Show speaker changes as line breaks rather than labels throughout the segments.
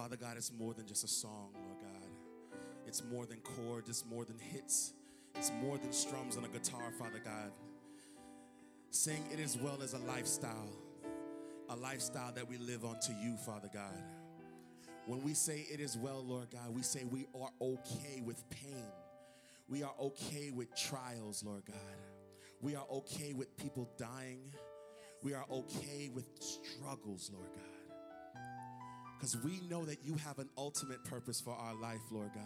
Father God, it's more than just a song, Lord God. It's more than chords, it's more than hits, it's more than strums on a guitar, Father God. Sing it as well as a lifestyle, a lifestyle that we live unto you, Father God. When we say it is well, Lord God, we say we are okay with pain. We are okay with trials, Lord God. We are okay with people dying. We are okay with struggles, Lord God. Because we know that you have an ultimate purpose for our life, Lord God.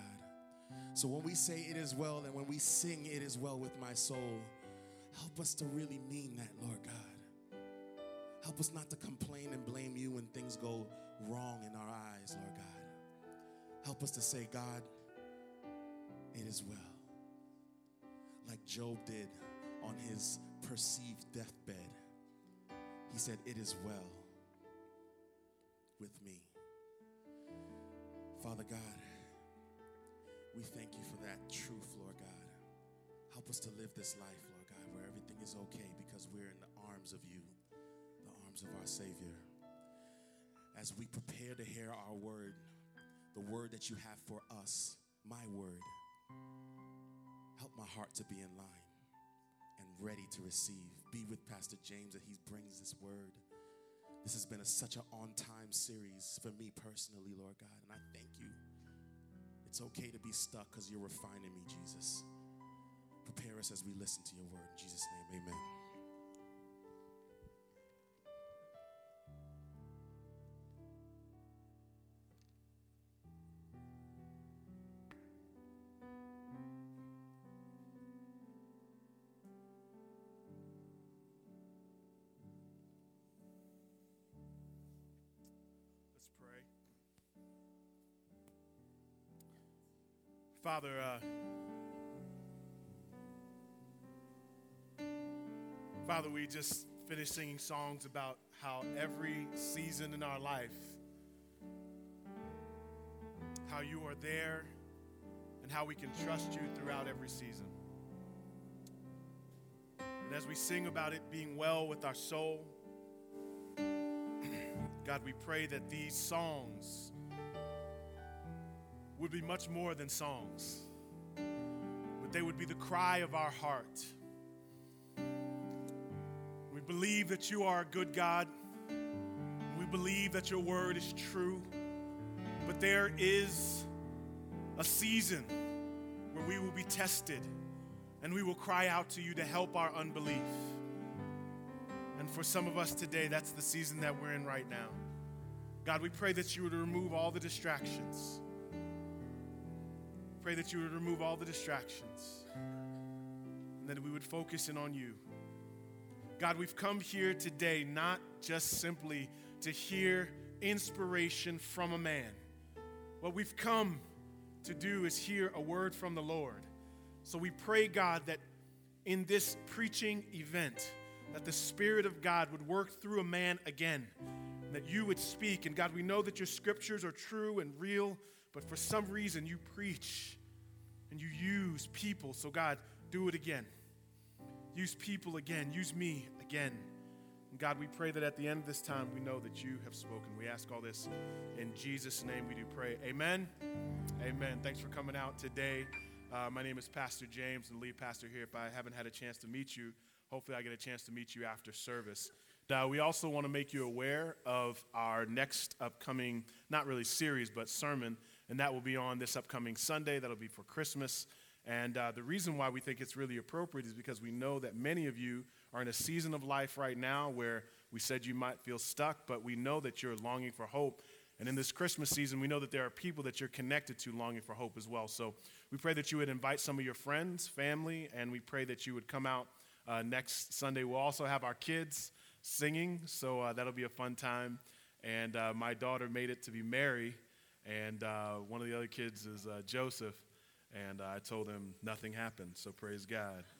So when we say it is well and when we sing it is well with my soul, help us to really mean that, Lord God. Help us not to complain and blame you when things go wrong in our eyes, Lord God. Help us to say, God, it is well. Like Job did on his perceived deathbed. He said, It is well with me. Father God, we thank you for that truth, Lord God. Help us to live this life, Lord God, where everything is okay because we're in the arms of you, the arms of our Savior. As we prepare to hear our word, the word that you have for us, my word, help my heart to be in line and ready to receive. Be with Pastor James that he brings this word. This has been a, such an on time series for me personally, Lord God, and I thank you. It's okay to be stuck because you're refining me, Jesus. Prepare us as we listen to your word. In Jesus' name, amen.
Father, uh, Father, we just finished singing songs about how every season in our life, how you are there, and how we can trust you throughout every season. And as we sing about it being well with our soul, God, we pray that these songs would be much more than songs, but they would be the cry of our heart. We believe that you are a good God. We believe that your word is true, but there is a season where we will be tested and we will cry out to you to help our unbelief. And for some of us today, that's the season that we're in right now. God, we pray that you would remove all the distractions. Pray that you would remove all the distractions and that we would focus in on you. God, we've come here today not just simply to hear inspiration from a man. What we've come to do is hear a word from the Lord. So we pray, God, that in this preaching event, that the Spirit of God would work through a man again, that you would speak. And God, we know that your scriptures are true and real, but for some reason you preach and you use people. So, God, do it again. Use people again. Use me again. And God, we pray that at the end of this time, we know that you have spoken. We ask all this in Jesus' name. We do pray. Amen. Amen. Thanks for coming out today. Uh, my name is Pastor James, and lead pastor here. If I haven't had a chance to meet you, hopefully I get a chance to meet you after service. Now, we also want to make you aware of our next upcoming, not really series, but sermon, and that will be on this upcoming Sunday. That'll be for Christmas. And uh, the reason why we think it's really appropriate is because we know that many of you are in a season of life right now where we said you might feel stuck, but we know that you're longing for hope. And in this Christmas season, we know that there are people that you're connected to longing for hope as well. So we pray that you would invite some of your friends, family, and we pray that you would come out uh, next Sunday. We'll also have our kids singing, so uh, that'll be a fun time. And uh, my daughter made it to be Mary, and uh, one of the other kids is uh, Joseph. And I told him nothing happened, so praise God.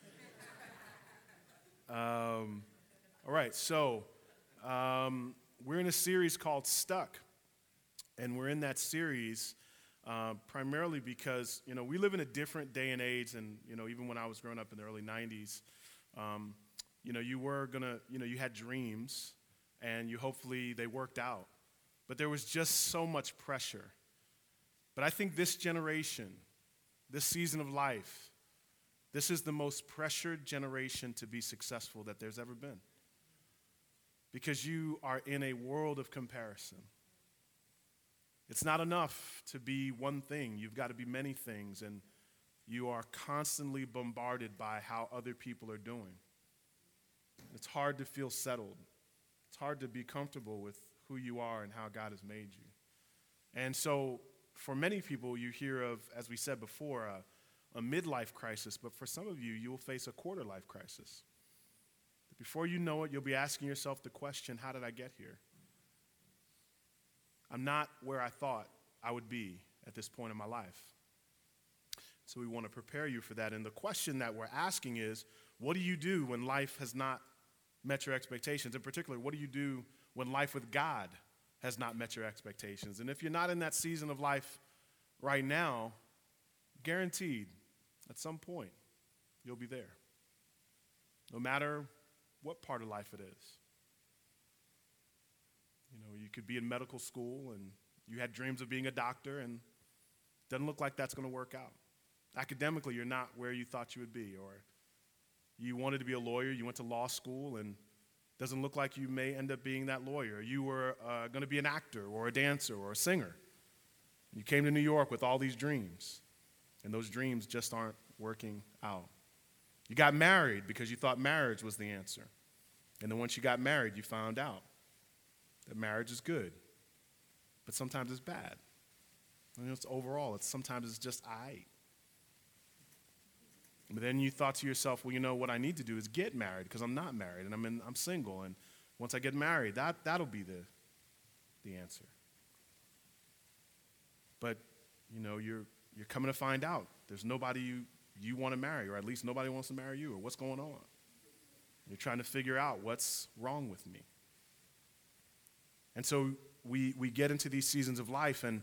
Um, all right, so um, we're in a series called Stuck. And we're in that series uh, primarily because, you know, we live in a different day and age. And, you know, even when I was growing up in the early 90s, um, you know, you were to, you know, you had dreams and you hopefully they worked out. But there was just so much pressure. But I think this generation, this season of life, this is the most pressured generation to be successful that there's ever been. Because you are in a world of comparison. It's not enough to be one thing, you've got to be many things, and you are constantly bombarded by how other people are doing. It's hard to feel settled, it's hard to be comfortable with who you are and how God has made you. And so, for many people, you hear of, as we said before, a, a midlife crisis, but for some of you, you will face a quarter life crisis. Before you know it, you'll be asking yourself the question how did I get here? I'm not where I thought I would be at this point in my life. So we want to prepare you for that. And the question that we're asking is what do you do when life has not met your expectations? In particular, what do you do when life with God has not met your expectations? And if you're not in that season of life right now, guaranteed at some point you'll be there. No matter what part of life it is. You know, you could be in medical school and you had dreams of being a doctor and doesn't look like that's going to work out. Academically, you're not where you thought you would be, or you wanted to be a lawyer, you went to law school, and doesn't look like you may end up being that lawyer. You were uh, going to be an actor, or a dancer, or a singer. You came to New York with all these dreams, and those dreams just aren't working out. You got married because you thought marriage was the answer. And then once you got married, you found out that marriage is good, but sometimes it's bad. And it's overall, it's sometimes it's just I. But then you thought to yourself, well, you know what I need to do is get married because I'm not married and I'm, in, I'm single. And once I get married, that, that'll be the, the answer. But, you know, you're, you're coming to find out there's nobody you, you want to marry, or at least nobody wants to marry you, or what's going on. You're trying to figure out what's wrong with me. And so we, we get into these seasons of life and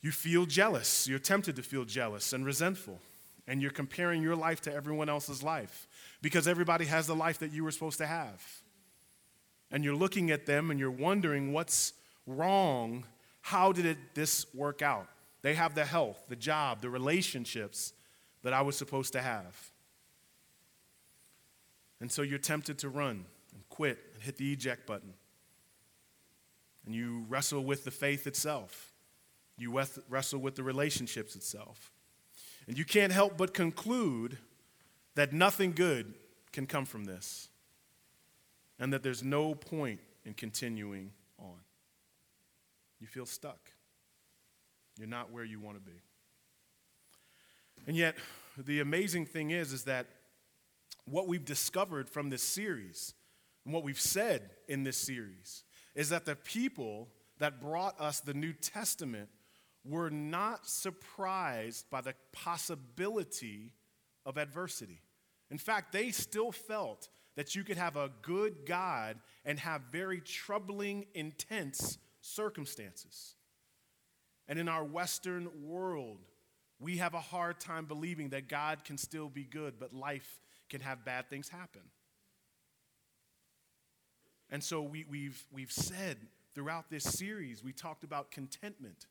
you feel jealous. You're tempted to feel jealous and resentful. And you're comparing your life to everyone else's life because everybody has the life that you were supposed to have. And you're looking at them and you're wondering what's wrong. How did it, this work out? They have the health, the job, the relationships that I was supposed to have. And so you're tempted to run and quit and hit the eject button and you wrestle with the faith itself. You wrestle with the relationships itself. And you can't help but conclude that nothing good can come from this and that there's no point in continuing on. You feel stuck. You're not where you want to be. And yet, the amazing thing is, is that what we've discovered from this series and what we've said in this series is that the people that brought us the New Testament were not surprised by the possibility of adversity. In fact, they still felt that you could have a good God and have very troubling, intense circumstances. And in our Western world, we have a hard time believing that God can still be good, but life can have bad things happen. And so we, we've, we've said throughout this series, we talked about contentment.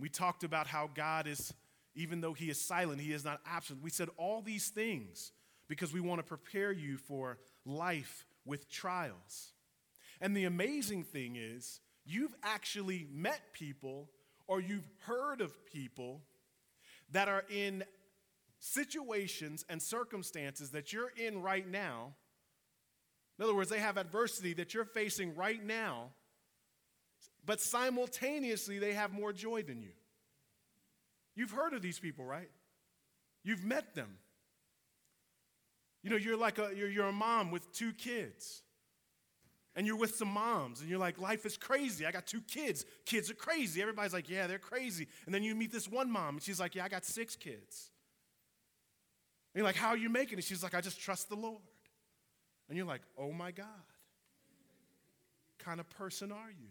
We talked about how God is, even though He is silent, He is not absent. We said all these things because we want to prepare you for life with trials. And the amazing thing is, you've actually met people or you've heard of people that are in situations and circumstances that you're in right now in other words, they have adversity that you're facing right now, but simultaneously they have more joy than you. You've heard of these people, right? You've met them. You know, you're like a you're, you're a mom with two kids. And you're with some moms, and you're like, life is crazy. I got two kids. Kids are crazy. Everybody's like, yeah, they're crazy. And then you meet this one mom, and she's like, yeah, I got six kids. And you're like, how are you making it? She's like, I just trust the Lord. And you're like, oh my God, What kind of person are you?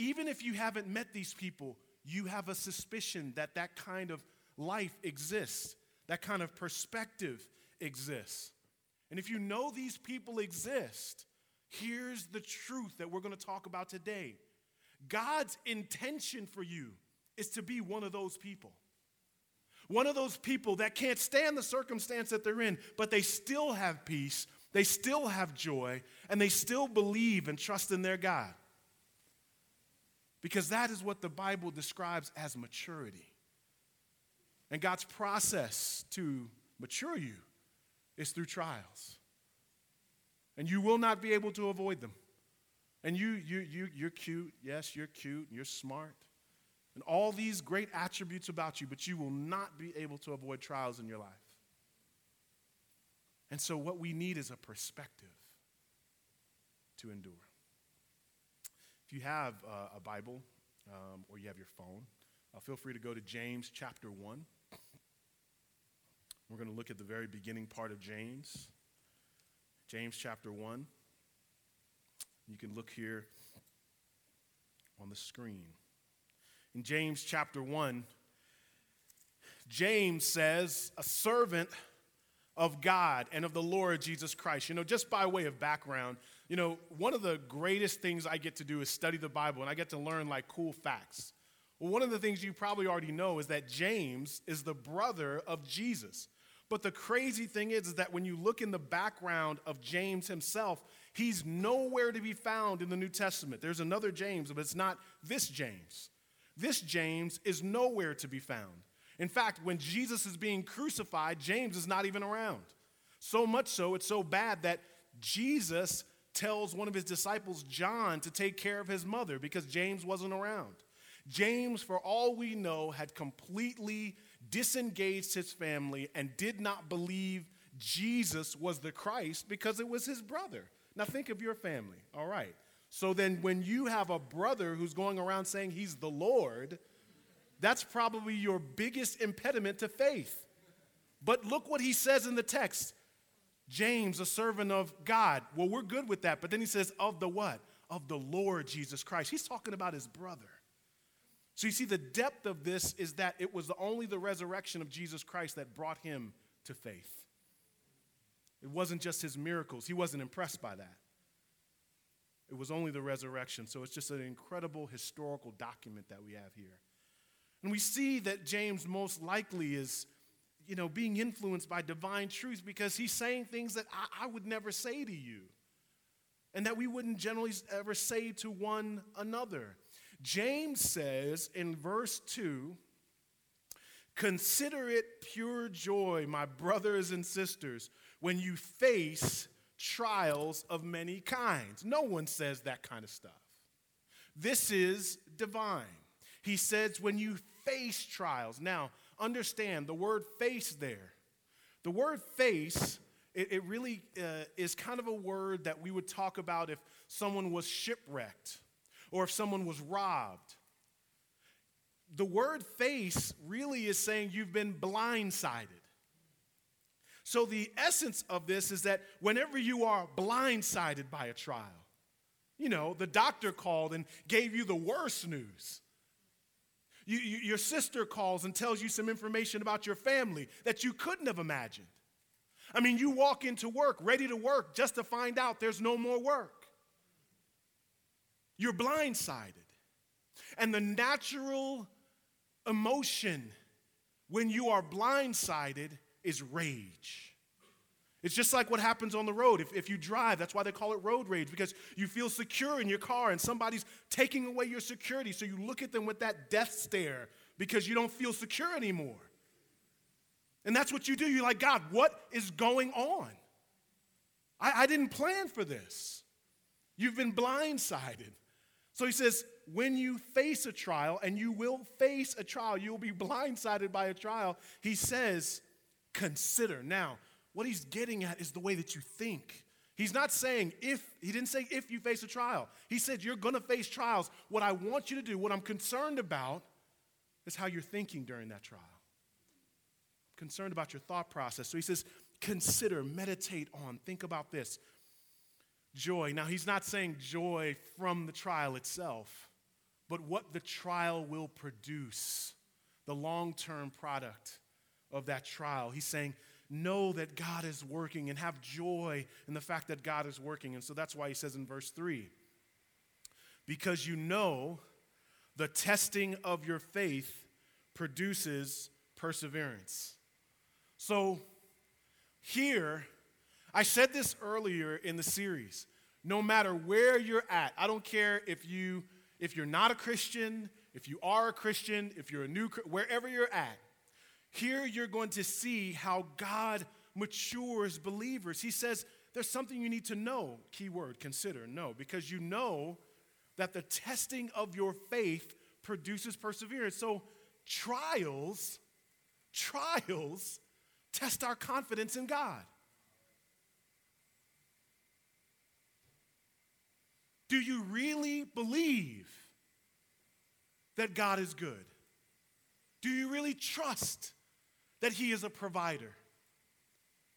Even if you haven't met these people, you have a suspicion that that kind of life exists, that kind of perspective exists. And if you know these people exist, Here's the truth that we're going to talk about today God's intention for you is to be one of those people. One of those people that can't stand the circumstance that they're in, but they still have peace, they still have joy, and they still believe and trust in their God. Because that is what the Bible describes as maturity. And God's process to mature you is through trials. And you will not be able to avoid them. And you, you, you, you're cute. Yes, you're cute. You're smart. And all these great attributes about you, but you will not be able to avoid trials in your life. And so, what we need is a perspective to endure. If you have uh, a Bible um, or you have your phone, uh, feel free to go to James chapter 1. We're going to look at the very beginning part of James. James chapter 1. You can look here on the screen. In James chapter 1, James says, a servant of God and of the Lord Jesus Christ. You know, just by way of background, you know, one of the greatest things I get to do is study the Bible and I get to learn like cool facts. Well, one of the things you probably already know is that James is the brother of Jesus. But the crazy thing is, is that when you look in the background of James himself, he's nowhere to be found in the New Testament. There's another James, but it's not this James. This James is nowhere to be found. In fact, when Jesus is being crucified, James is not even around. So much so, it's so bad that Jesus tells one of his disciples, John, to take care of his mother because James wasn't around. James, for all we know, had completely disengaged his family and did not believe Jesus was the Christ because it was his brother. Now, think of your family, all right? So then, when you have a brother who's going around saying he's the Lord, that's probably your biggest impediment to faith. But look what he says in the text James, a servant of God. Well, we're good with that. But then he says, of the what? Of the Lord Jesus Christ. He's talking about his brother. So you see, the depth of this is that it was only the resurrection of Jesus Christ that brought him to faith. It wasn't just his miracles, he wasn't impressed by that. It was only the resurrection. So it's just an incredible historical document that we have here. And we see that James most likely is, you know, being influenced by divine truth because he's saying things that I, I would never say to you and that we wouldn't generally ever say to one another. James says in verse 2 Consider it pure joy, my brothers and sisters, when you face trials of many kinds. No one says that kind of stuff. This is divine. He says, when you face trials. Now, understand the word face there. The word face, it, it really uh, is kind of a word that we would talk about if someone was shipwrecked or if someone was robbed. The word face really is saying you've been blindsided. So, the essence of this is that whenever you are blindsided by a trial, you know, the doctor called and gave you the worst news. You, you, your sister calls and tells you some information about your family that you couldn't have imagined. I mean, you walk into work ready to work just to find out there's no more work. You're blindsided. And the natural emotion when you are blindsided is rage. It's just like what happens on the road. If, if you drive, that's why they call it road rage, because you feel secure in your car and somebody's taking away your security. So you look at them with that death stare because you don't feel secure anymore. And that's what you do. You're like, God, what is going on? I, I didn't plan for this. You've been blindsided. So he says, when you face a trial, and you will face a trial, you will be blindsided by a trial, he says, consider. Now, what he's getting at is the way that you think. He's not saying if, he didn't say if you face a trial. He said you're gonna face trials. What I want you to do, what I'm concerned about, is how you're thinking during that trial. I'm concerned about your thought process. So he says, consider, meditate on, think about this joy. Now, he's not saying joy from the trial itself, but what the trial will produce, the long term product of that trial. He's saying, know that God is working and have joy in the fact that God is working. And so that's why he says in verse 3 because you know the testing of your faith produces perseverance. So, here, I said this earlier in the series. No matter where you're at, I don't care if you if you're not a Christian, if you are a Christian, if you're a new wherever you're at, here you're going to see how God matures believers. He says there's something you need to know. Keyword, consider, know, because you know that the testing of your faith produces perseverance. So trials, trials test our confidence in God. Do you really believe that God is good? Do you really trust that He is a provider?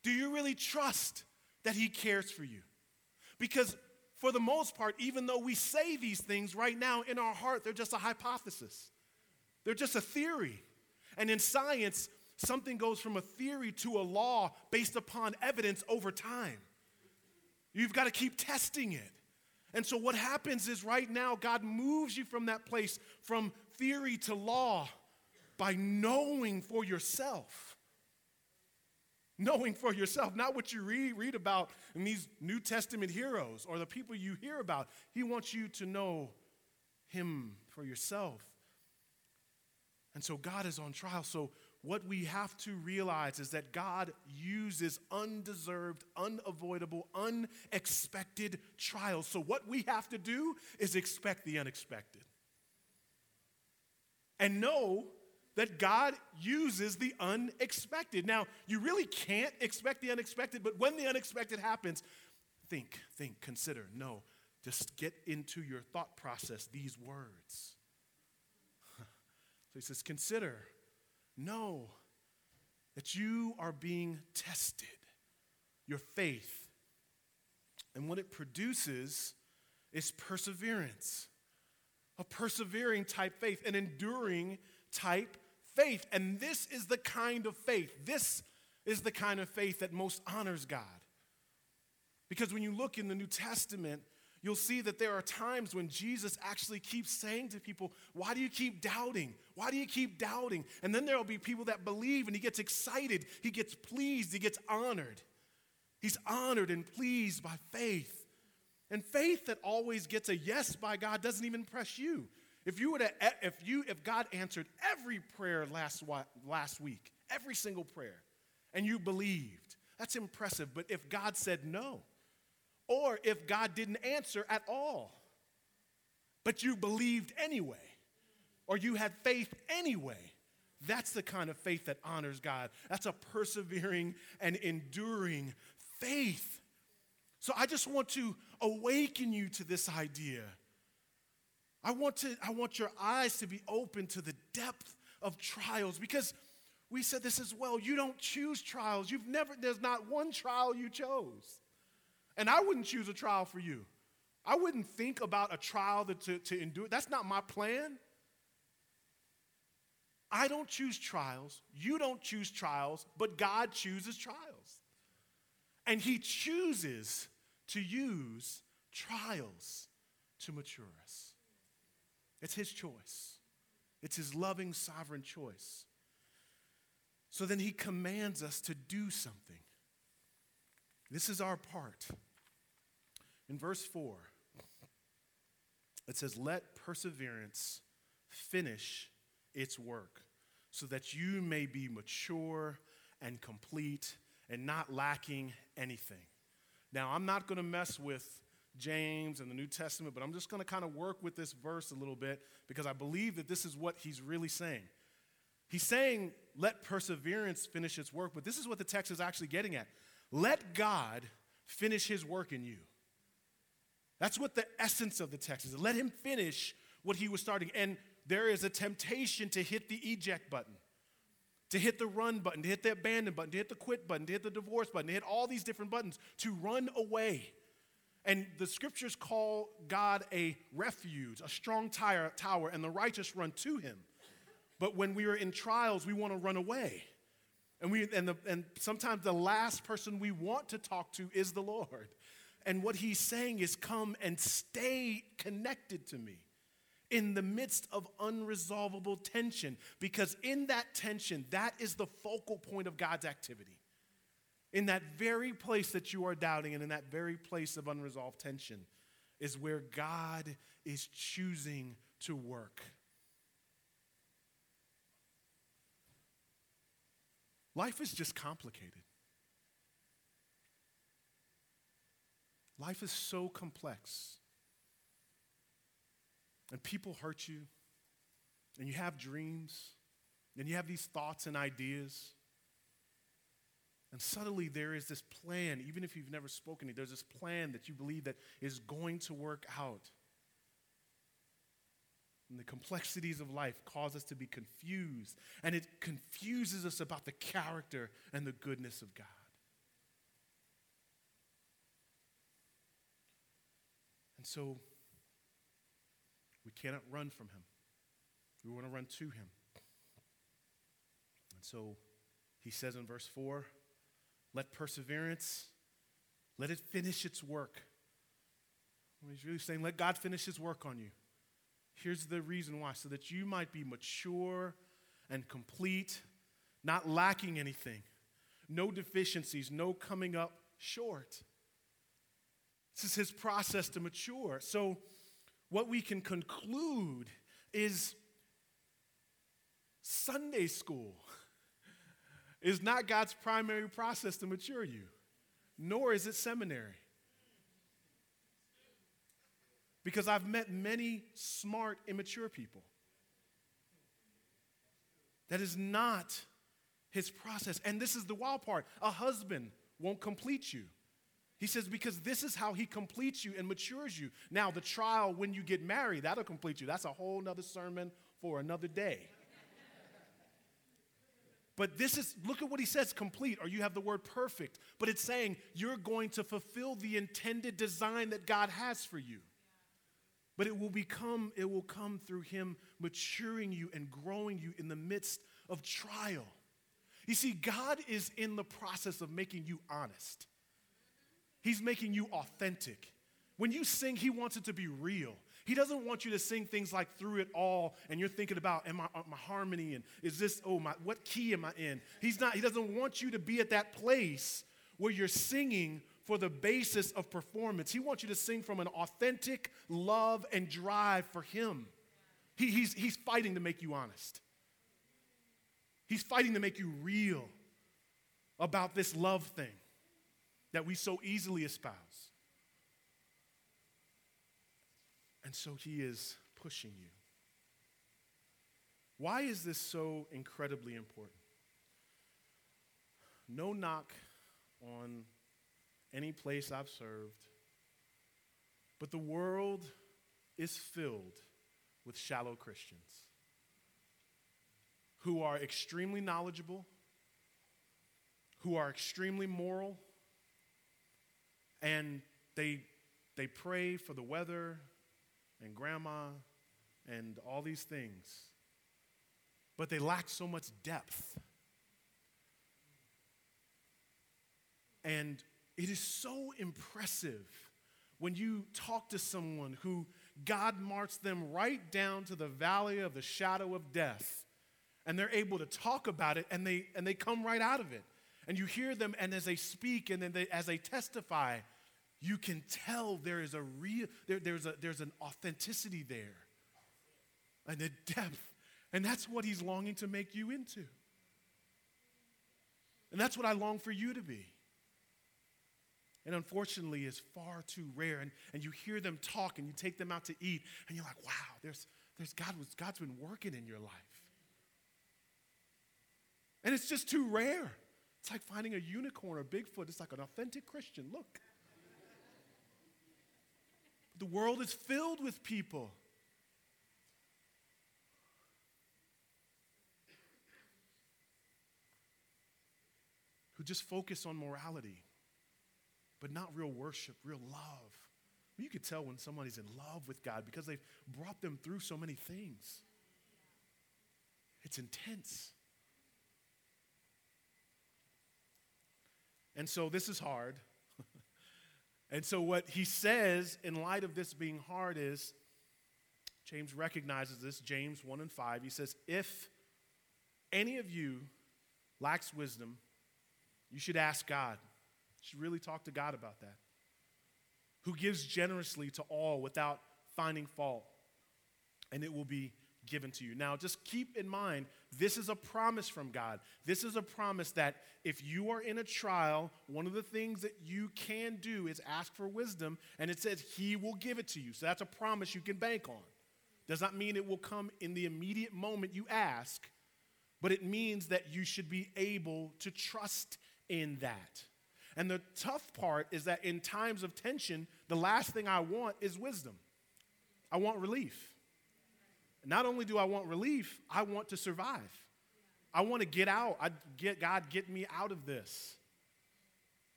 Do you really trust that He cares for you? Because for the most part, even though we say these things right now in our heart, they're just a hypothesis, they're just a theory. And in science, something goes from a theory to a law based upon evidence over time. You've got to keep testing it. And so, what happens is right now, God moves you from that place, from theory to law, by knowing for yourself. Knowing for yourself, not what you read, read about in these New Testament heroes or the people you hear about. He wants you to know Him for yourself. And so God is on trial. So what we have to realize is that God uses undeserved, unavoidable, unexpected trials. So, what we have to do is expect the unexpected. And know that God uses the unexpected. Now, you really can't expect the unexpected, but when the unexpected happens, think, think, consider. No, just get into your thought process these words. so he says, consider Know that you are being tested, your faith. And what it produces is perseverance, a persevering type faith, an enduring type faith. And this is the kind of faith, this is the kind of faith that most honors God. Because when you look in the New Testament, you'll see that there are times when Jesus actually keeps saying to people, Why do you keep doubting? Why do you keep doubting? And then there will be people that believe and he gets excited, he gets pleased, he gets honored. He's honored and pleased by faith. And faith that always gets a yes by God doesn't even impress you. If you were to, if you, if God answered every prayer last, last week, every single prayer, and you believed, that's impressive. But if God said no, or if God didn't answer at all, but you believed anyway, or you had faith anyway. That's the kind of faith that honors God. That's a persevering and enduring faith. So I just want to awaken you to this idea. I want, to, I want your eyes to be open to the depth of trials because we said this as well. You don't choose trials. You've never, there's not one trial you chose. And I wouldn't choose a trial for you. I wouldn't think about a trial to, to endure. That's not my plan. I don't choose trials. You don't choose trials, but God chooses trials. And He chooses to use trials to mature us. It's His choice, it's His loving, sovereign choice. So then He commands us to do something. This is our part. In verse 4, it says, Let perseverance finish its work, so that you may be mature and complete and not lacking anything. Now, I'm not going to mess with James and the New Testament, but I'm just going to kind of work with this verse a little bit because I believe that this is what he's really saying. He's saying, let perseverance finish its work, but this is what the text is actually getting at. Let God finish his work in you. That's what the essence of the text is. Let him finish what he was starting. And there is a temptation to hit the eject button, to hit the run button, to hit the abandon button, to hit the quit button, to hit the divorce button, to hit all these different buttons, to run away. And the scriptures call God a refuge, a strong tower, and the righteous run to him. But when we are in trials, we want to run away. And, we, and, the, and sometimes the last person we want to talk to is the Lord. And what he's saying is, come and stay connected to me in the midst of unresolvable tension. Because in that tension, that is the focal point of God's activity. In that very place that you are doubting and in that very place of unresolved tension is where God is choosing to work. Life is just complicated. Life is so complex. And people hurt you, and you have dreams, and you have these thoughts and ideas. And suddenly there is this plan, even if you've never spoken it, there's this plan that you believe that is going to work out. And the complexities of life cause us to be confused, and it confuses us about the character and the goodness of God. And so we cannot run from him. We want to run to him. And so he says in verse 4 let perseverance, let it finish its work. He's really saying, let God finish his work on you. Here's the reason why so that you might be mature and complete, not lacking anything, no deficiencies, no coming up short. This is his process to mature. So, what we can conclude is Sunday school is not God's primary process to mature you, nor is it seminary. Because I've met many smart, immature people. That is not his process. And this is the wild part a husband won't complete you. He says, because this is how he completes you and matures you. Now, the trial when you get married, that'll complete you. That's a whole nother sermon for another day. But this is, look at what he says complete, or you have the word perfect. But it's saying you're going to fulfill the intended design that God has for you. But it will become, it will come through him maturing you and growing you in the midst of trial. You see, God is in the process of making you honest. He's making you authentic. When you sing, He wants it to be real. He doesn't want you to sing things like through it all and you're thinking about am I uh, my harmony and is this oh my what key am I in? He's not he doesn't want you to be at that place where you're singing for the basis of performance. He wants you to sing from an authentic love and drive for him. He, he's, he's fighting to make you honest. He's fighting to make you real about this love thing that we so easily espouse. And so he is pushing you. Why is this so incredibly important? No knock on any place I've served, but the world is filled with shallow Christians who are extremely knowledgeable, who are extremely moral, and they, they pray for the weather and grandma and all these things. But they lack so much depth. And it is so impressive when you talk to someone who God marched them right down to the valley of the shadow of death. And they're able to talk about it and they, and they come right out of it. And you hear them, and as they speak and then they, as they testify, you can tell there is a real, there, there's, a, there's an authenticity there and a depth. And that's what he's longing to make you into. And that's what I long for you to be. And unfortunately, it's far too rare. And, and you hear them talk and you take them out to eat, and you're like, wow, there's, there's God, was, God's been working in your life. And it's just too rare. It's like finding a unicorn or Bigfoot. It's like an authentic Christian. Look. The world is filled with people. Who just focus on morality, but not real worship, real love. You could tell when somebody's in love with God because they've brought them through so many things. It's intense. And so this is hard. And so, what he says in light of this being hard is James recognizes this, James 1 and 5. He says, If any of you lacks wisdom, you should ask God. You should really talk to God about that. Who gives generously to all without finding fault, and it will be given to you. Now, just keep in mind, this is a promise from God. This is a promise that if you are in a trial, one of the things that you can do is ask for wisdom, and it says He will give it to you. So that's a promise you can bank on. Does not mean it will come in the immediate moment you ask, but it means that you should be able to trust in that. And the tough part is that in times of tension, the last thing I want is wisdom. I want relief. Not only do I want relief, I want to survive. I want to get out. I get God get me out of this.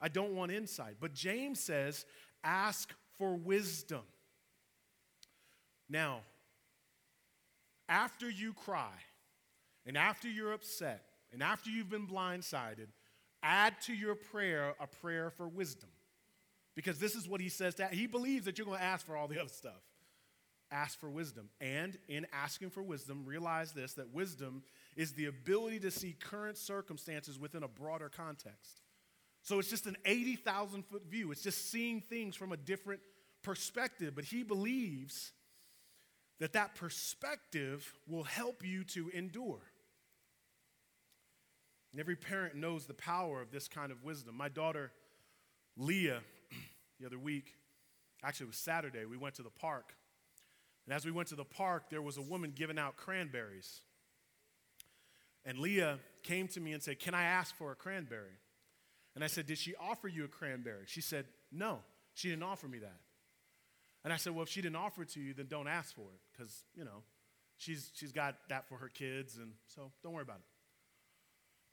I don't want insight. But James says, ask for wisdom. Now, after you cry, and after you're upset, and after you've been blindsided, add to your prayer a prayer for wisdom. Because this is what he says that he believes that you're going to ask for all the other stuff. Ask for wisdom. And in asking for wisdom, realize this that wisdom is the ability to see current circumstances within a broader context. So it's just an 80,000 foot view. It's just seeing things from a different perspective. But he believes that that perspective will help you to endure. And every parent knows the power of this kind of wisdom. My daughter, Leah, the other week, actually, it was Saturday, we went to the park. And as we went to the park, there was a woman giving out cranberries. And Leah came to me and said, Can I ask for a cranberry? And I said, Did she offer you a cranberry? She said, No, she didn't offer me that. And I said, Well, if she didn't offer it to you, then don't ask for it because, you know, she's, she's got that for her kids, and so don't worry about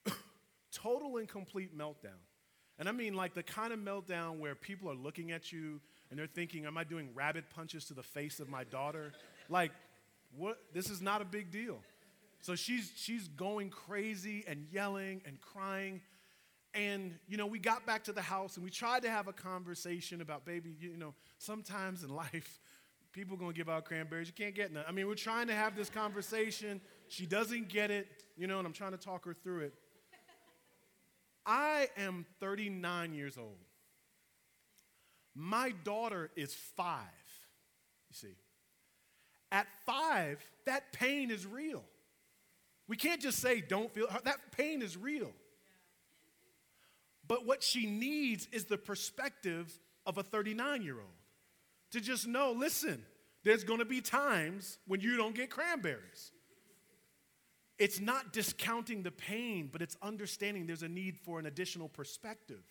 it. Total and complete meltdown. And I mean, like the kind of meltdown where people are looking at you and they're thinking, Am I doing rabbit punches to the face of my daughter? like, what? This is not a big deal. So she's, she's going crazy and yelling and crying. And, you know, we got back to the house and we tried to have a conversation about, baby, you know, sometimes in life, people going to give out cranberries. You can't get none. I mean, we're trying to have this conversation. She doesn't get it, you know, and I'm trying to talk her through it. I am 39 years old. My daughter is five, you see. At five, that pain is real. We can't just say, don't feel, that pain is real. But what she needs is the perspective of a 39 year old to just know listen, there's gonna be times when you don't get cranberries. It's not discounting the pain, but it's understanding there's a need for an additional perspective.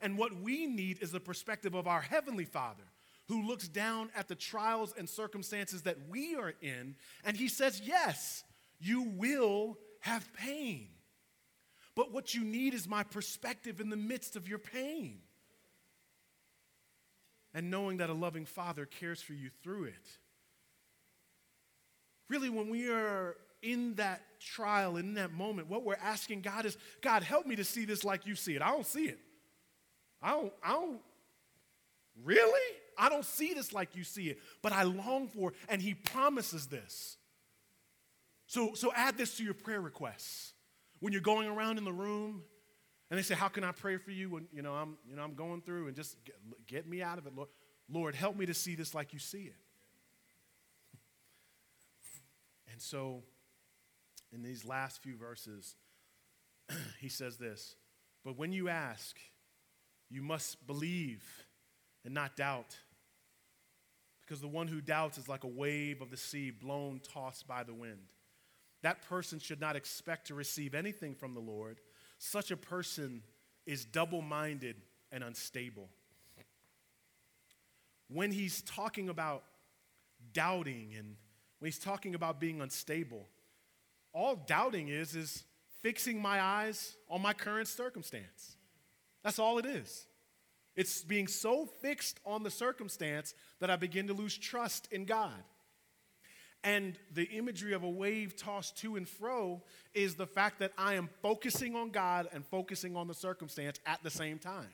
And what we need is the perspective of our Heavenly Father who looks down at the trials and circumstances that we are in, and He says, Yes, you will have pain. But what you need is my perspective in the midst of your pain. And knowing that a loving Father cares for you through it. Really, when we are in that trial, in that moment, what we're asking God is, God, help me to see this like you see it. I don't see it. I don't, I don't, really? I don't see this like you see it, but I long for, and He promises this. So, so add this to your prayer requests. When you're going around in the room and they say, How can I pray for you when you know I'm, you know, I'm going through and just get, get me out of it, Lord. Lord, help me to see this like you see it. And so in these last few verses, he says this But when you ask, you must believe and not doubt. Because the one who doubts is like a wave of the sea blown, tossed by the wind. That person should not expect to receive anything from the Lord. Such a person is double minded and unstable. When he's talking about doubting and when he's talking about being unstable, all doubting is is fixing my eyes on my current circumstance. That's all it is. It's being so fixed on the circumstance that I begin to lose trust in God. And the imagery of a wave tossed to and fro is the fact that I am focusing on God and focusing on the circumstance at the same time.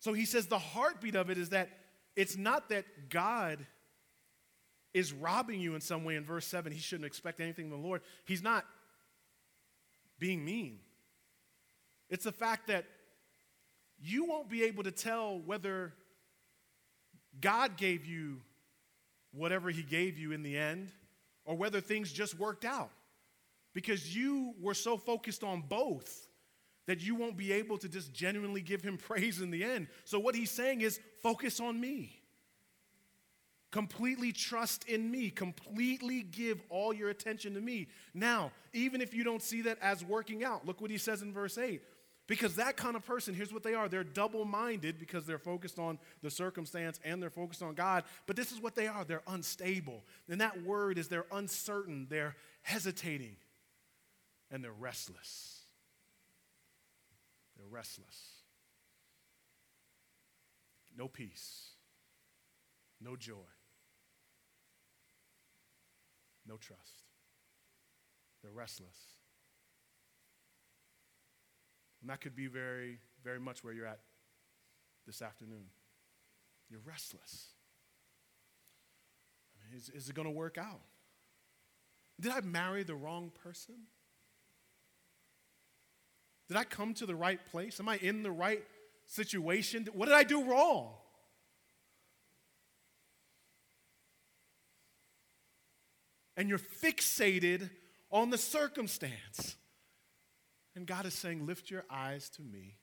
So he says the heartbeat of it is that it's not that God is robbing you in some way in verse 7. He shouldn't expect anything from the Lord. He's not being mean. It's the fact that you won't be able to tell whether God gave you whatever He gave you in the end or whether things just worked out. Because you were so focused on both that you won't be able to just genuinely give Him praise in the end. So, what He's saying is focus on me. Completely trust in me. Completely give all your attention to me. Now, even if you don't see that as working out, look what he says in verse 8. Because that kind of person, here's what they are they're double minded because they're focused on the circumstance and they're focused on God. But this is what they are they're unstable. And that word is they're uncertain, they're hesitating, and they're restless. They're restless. No peace, no joy no trust. They're restless. And that could be very, very much where you're at this afternoon. You're restless. I mean, is, is it going to work out? Did I marry the wrong person? Did I come to the right place? Am I in the right situation? What did I do wrong? And you're fixated on the circumstance. And God is saying, Lift your eyes to me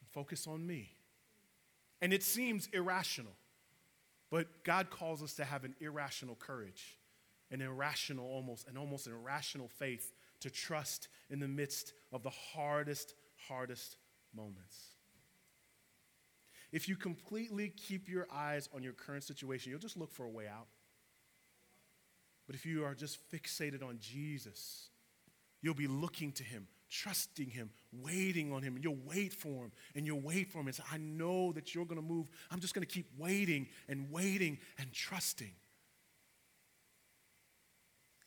and focus on me. And it seems irrational, but God calls us to have an irrational courage, an irrational almost, an almost an irrational faith to trust in the midst of the hardest, hardest moments. If you completely keep your eyes on your current situation, you'll just look for a way out. But if you are just fixated on Jesus, you'll be looking to him, trusting him, waiting on him, and you'll wait for him, and you'll wait for him and say, I know that you're going to move. I'm just going to keep waiting and waiting and trusting.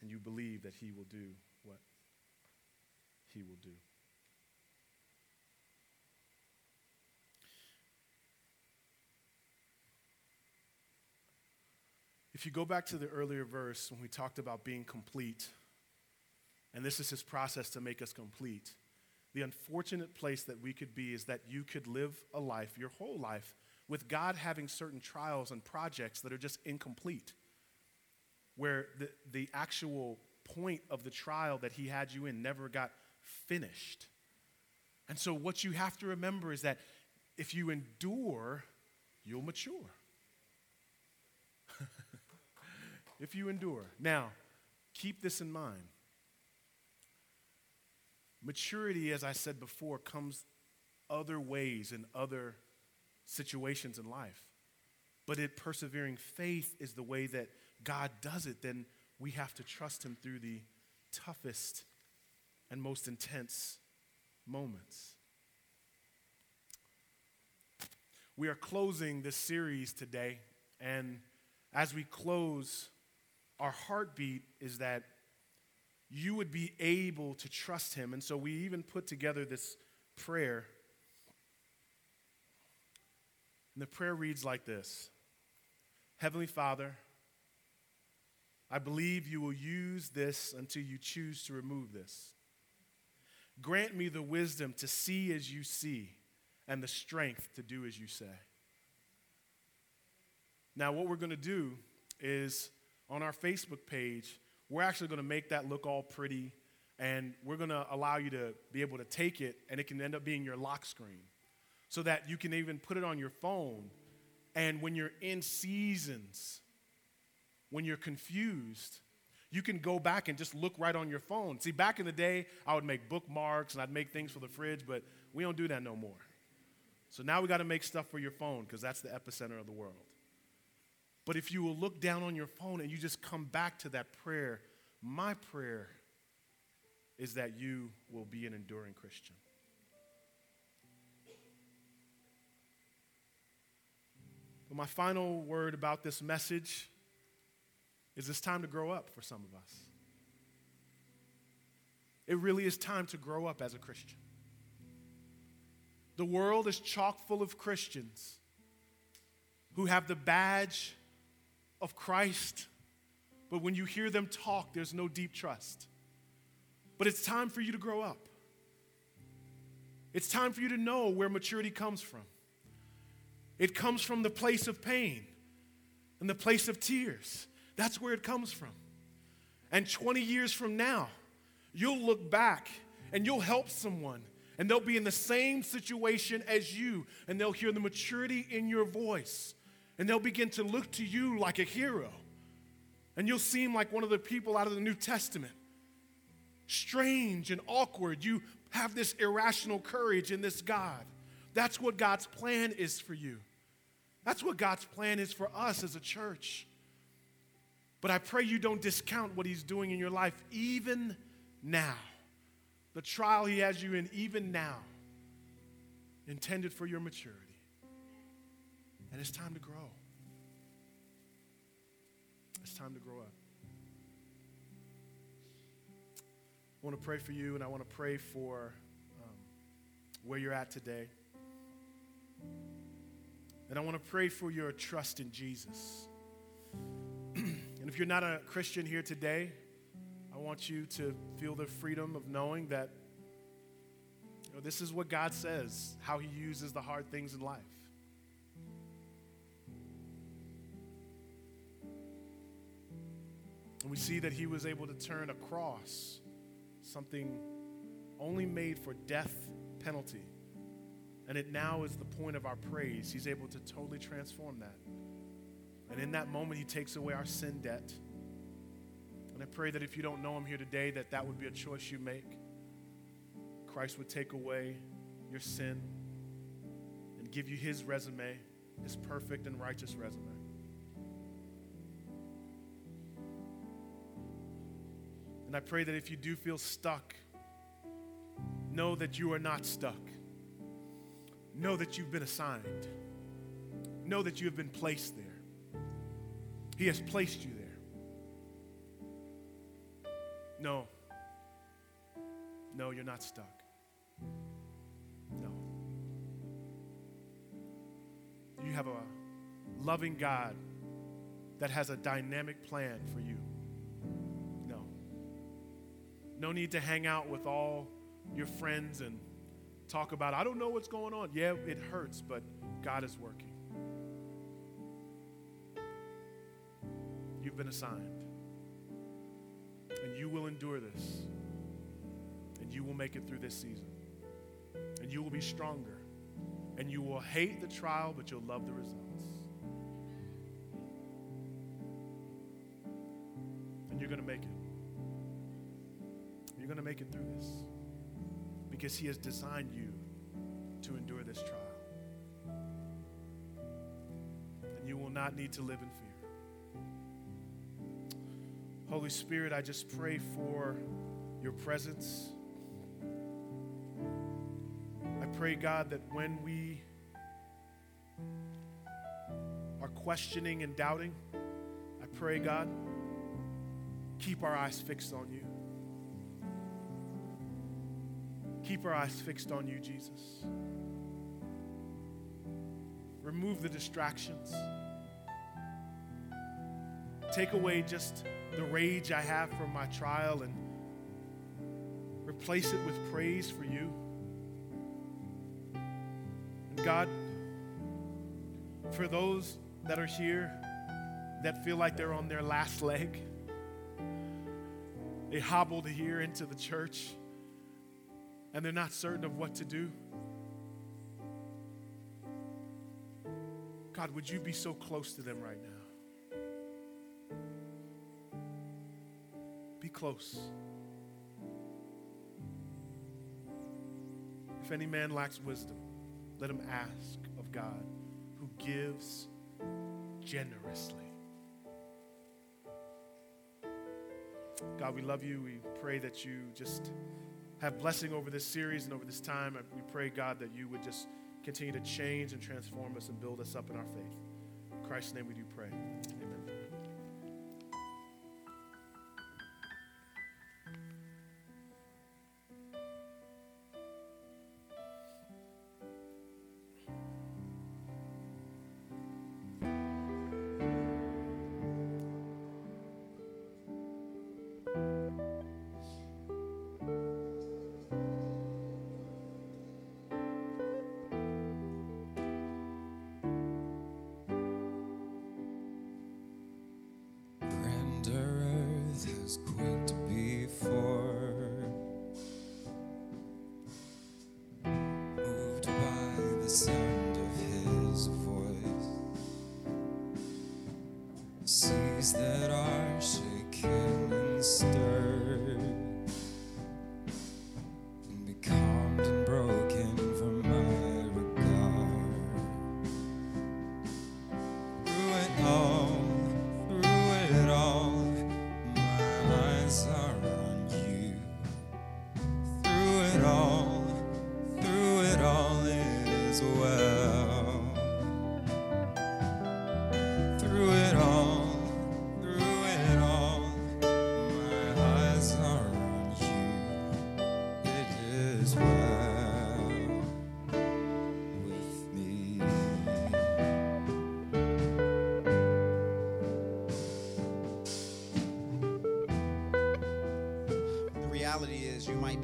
And you believe that he will do what he will do. If you go back to the earlier verse when we talked about being complete, and this is his process to make us complete, the unfortunate place that we could be is that you could live a life, your whole life, with God having certain trials and projects that are just incomplete, where the, the actual point of the trial that he had you in never got finished. And so, what you have to remember is that if you endure, you'll mature. If you endure. Now, keep this in mind. Maturity, as I said before, comes other ways in other situations in life. But it persevering faith is the way that God does it, then we have to trust Him through the toughest and most intense moments. We are closing this series today, and as we close, our heartbeat is that you would be able to trust him. And so we even put together this prayer. And the prayer reads like this Heavenly Father, I believe you will use this until you choose to remove this. Grant me the wisdom to see as you see and the strength to do as you say. Now, what we're going to do is on our Facebook page, we're actually going to make that look all pretty and we're going to allow you to be able to take it and it can end up being your lock screen. So that you can even put it on your phone and when you're in seasons when you're confused you can go back and just look right on your phone. See back in the day i would make bookmarks and i'd make things for the fridge but we don't do that no more. So now we got to make stuff for your phone because that's the epicenter of the world but if you will look down on your phone and you just come back to that prayer, my prayer is that you will be an enduring Christian. But my final word about this message is it's time to grow up for some of us. It really is time to grow up as a Christian. The world is chock full of Christians who have the badge of Christ, but when you hear them talk, there's no deep trust. But it's time for you to grow up. It's time for you to know where maturity comes from. It comes from the place of pain and the place of tears. That's where it comes from. And 20 years from now, you'll look back and you'll help someone and they'll be in the same situation as you and they'll hear the maturity in your voice and they'll begin to look to you like a hero and you'll seem like one of the people out of the New Testament. Strange and awkward. You have this irrational courage in this God. That's what God's plan is for you. That's what God's plan is for us as a church. But I pray you don't discount what He's doing in your life, even now. The trial He has you in, even now, intended for your maturity. And it's time to grow. It's time to grow up. I want to pray for you, and I want to pray for um, where you're at today. And I want to pray for your trust in Jesus. and if you're not a Christian here today, I want you to feel the freedom of knowing that you know, this is what God says, how He uses the hard things in life. And we see that He was able to turn a cross, something only made for death penalty, and it now is the point of our praise. He's able to totally transform that. And in that moment, He takes away our sin debt. And I pray that if you don't know Him here today, that that would be a choice you make. Christ would take away your sin and give you His resume, His perfect and righteous resume. And I pray that if you do feel stuck, know that you are not stuck. Know that you've been assigned. Know that you have been placed there. He has placed you there. No. No, you're not stuck. No. You have a loving God that has a dynamic plan for you. No. Need to hang out with all your friends and talk about, I don't know what's going on. Yeah, it hurts, but God is working. You've been assigned. And you will endure this. And you will make it through this season. And you will be stronger. And you will hate the trial, but you'll love the results. Because He has designed you to endure this trial. And you will not need to live in fear. Holy Spirit, I just pray for your presence. I pray, God, that when we are questioning and doubting, I pray, God, keep our eyes fixed on you. Our eyes fixed on you, Jesus. Remove the distractions. Take away just the rage I have from my trial and replace it with praise for you. And God, for those that are here that feel like they're on their last leg, they hobbled here into the church and they're not certain of what to do. God, would you be so close to them right now? Be close. If any man lacks wisdom, let him ask of God, who gives generously. God, we love you. We pray that you just have blessing over this series and over this time. We pray, God, that you would just continue to change and transform us and build us up in our faith. In Christ's name we do pray.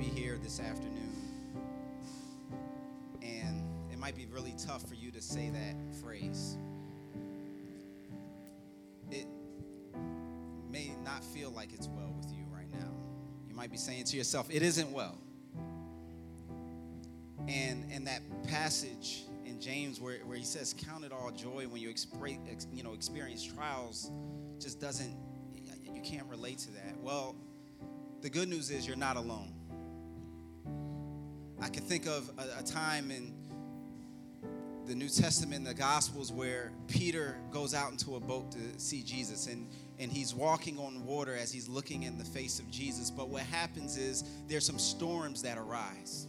Be here this afternoon, and it might be really tough for you to say that phrase. It may not feel like it's well with you right now. You might be saying to yourself, "It isn't well." And and that passage in James where, where he says, "Count it all joy when you experience, you know, experience trials," just doesn't. You can't relate to that. Well, the good news is you're not alone. I can think of a, a time in the New Testament, the Gospels, where Peter goes out into a boat to see Jesus, and and he's walking on water as he's looking in the face of Jesus. But what happens is there's some storms that arise.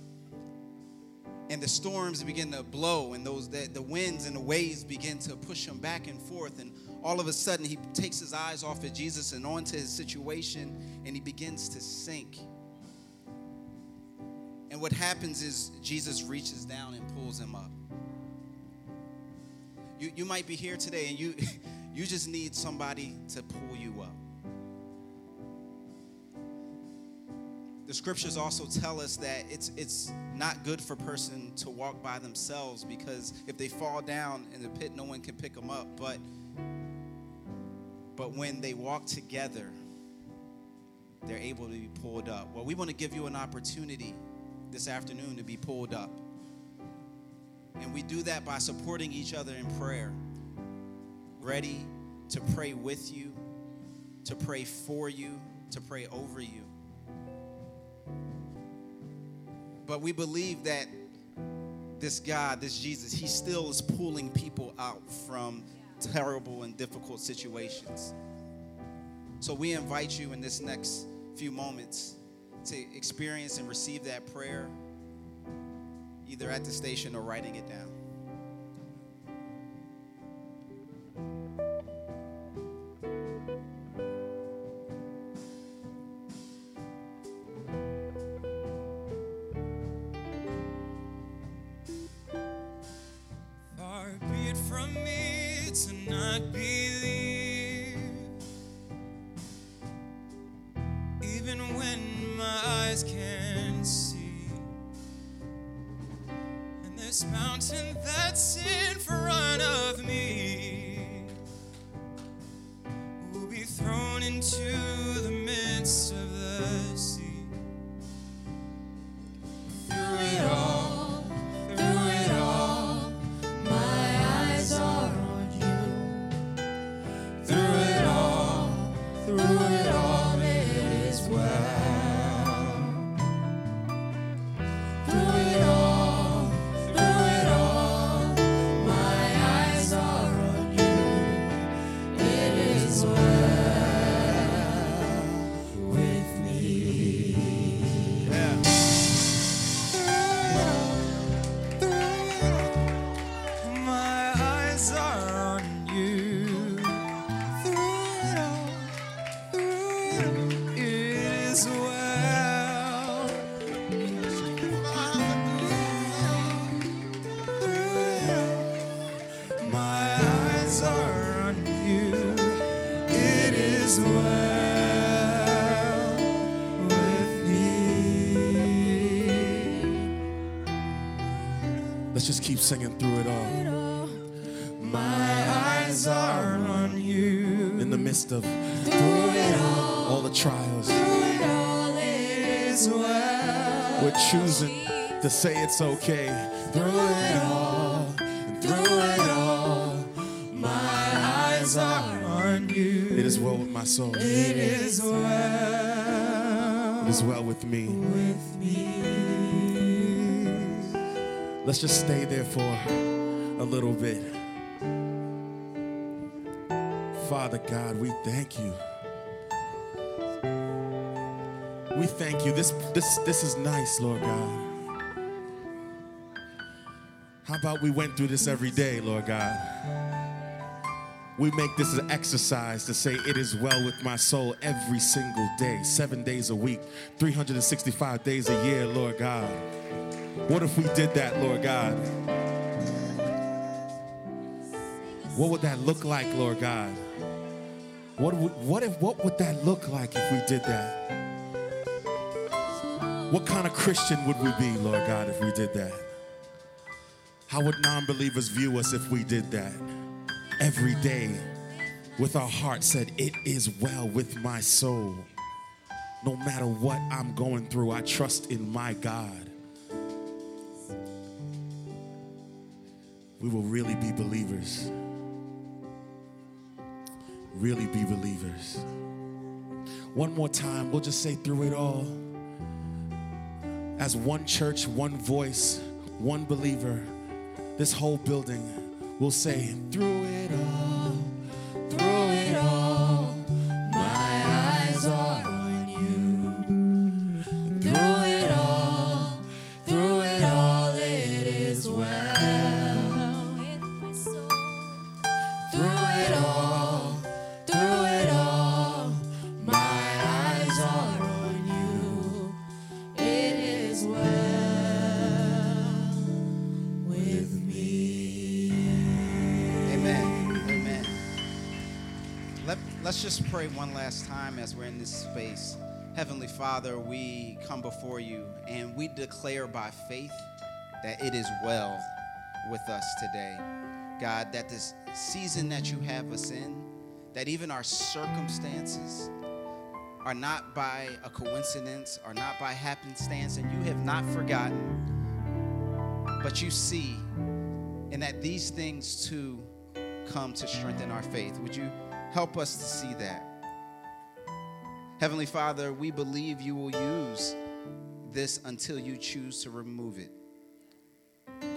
And the storms begin to blow and those the, the winds and the waves begin to push him back and forth. And all of a sudden he takes his eyes off of jesus and onto his situation and he begins to sink and what happens is jesus reaches down and pulls him up. You, you might be here today and you you just need somebody to pull you up. The scriptures also tell us that it's it's not good for a person to walk by themselves because if they fall down in the pit no one can pick them up. But but when they walk together they're able to be pulled up. Well we want to give you an opportunity this afternoon to be pulled up and we do that by supporting each other in prayer ready to pray with you to pray for you to pray over you But we believe that this God, this Jesus, he still is pulling people out from terrible and difficult situations. So we invite you in this next few moments to experience and receive that prayer, either at the station or writing it down. eyes can see. And this mountain that's in front.
Singing through it all.
My eyes are on you.
In the midst of
all,
all the trials,
all well.
we're choosing to say it's okay.
Through it all, through it all, my eyes are on you.
It is well with my soul.
It is well.
It is well with me.
With me.
Let's just stay there for a little bit. Father God, we thank you. We thank you. This this this is nice, Lord God. How about we went through this every day, Lord God? We make this an exercise to say it is well with my soul every single day, seven days a week, 365 days a year, Lord God. What if we did that, Lord God? What would that look like, Lord God? What would, what if what would that look like if we did that? What kind of Christian would we be, Lord God, if we did that? How would non believers view us if we did that? Every day, with our heart said, It is well with my soul. No matter what I'm going through, I trust in my God. We will really be believers. Really be believers. One more time, we'll just say through it all as one church, one voice, one believer, this whole building will say, through it all,
Father, we come before you and we declare by faith that it is well with us today. God, that this season that you have us in, that even our circumstances are not by a coincidence, are not by happenstance, and you have not forgotten, but you see, and that these things too come to strengthen our faith. Would you help us to see that? Heavenly Father, we believe you will use this until you choose to remove it.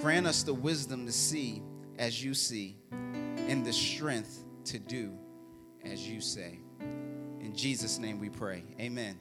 Grant us the wisdom to see as you see and the strength to do as you say. In Jesus' name we pray. Amen.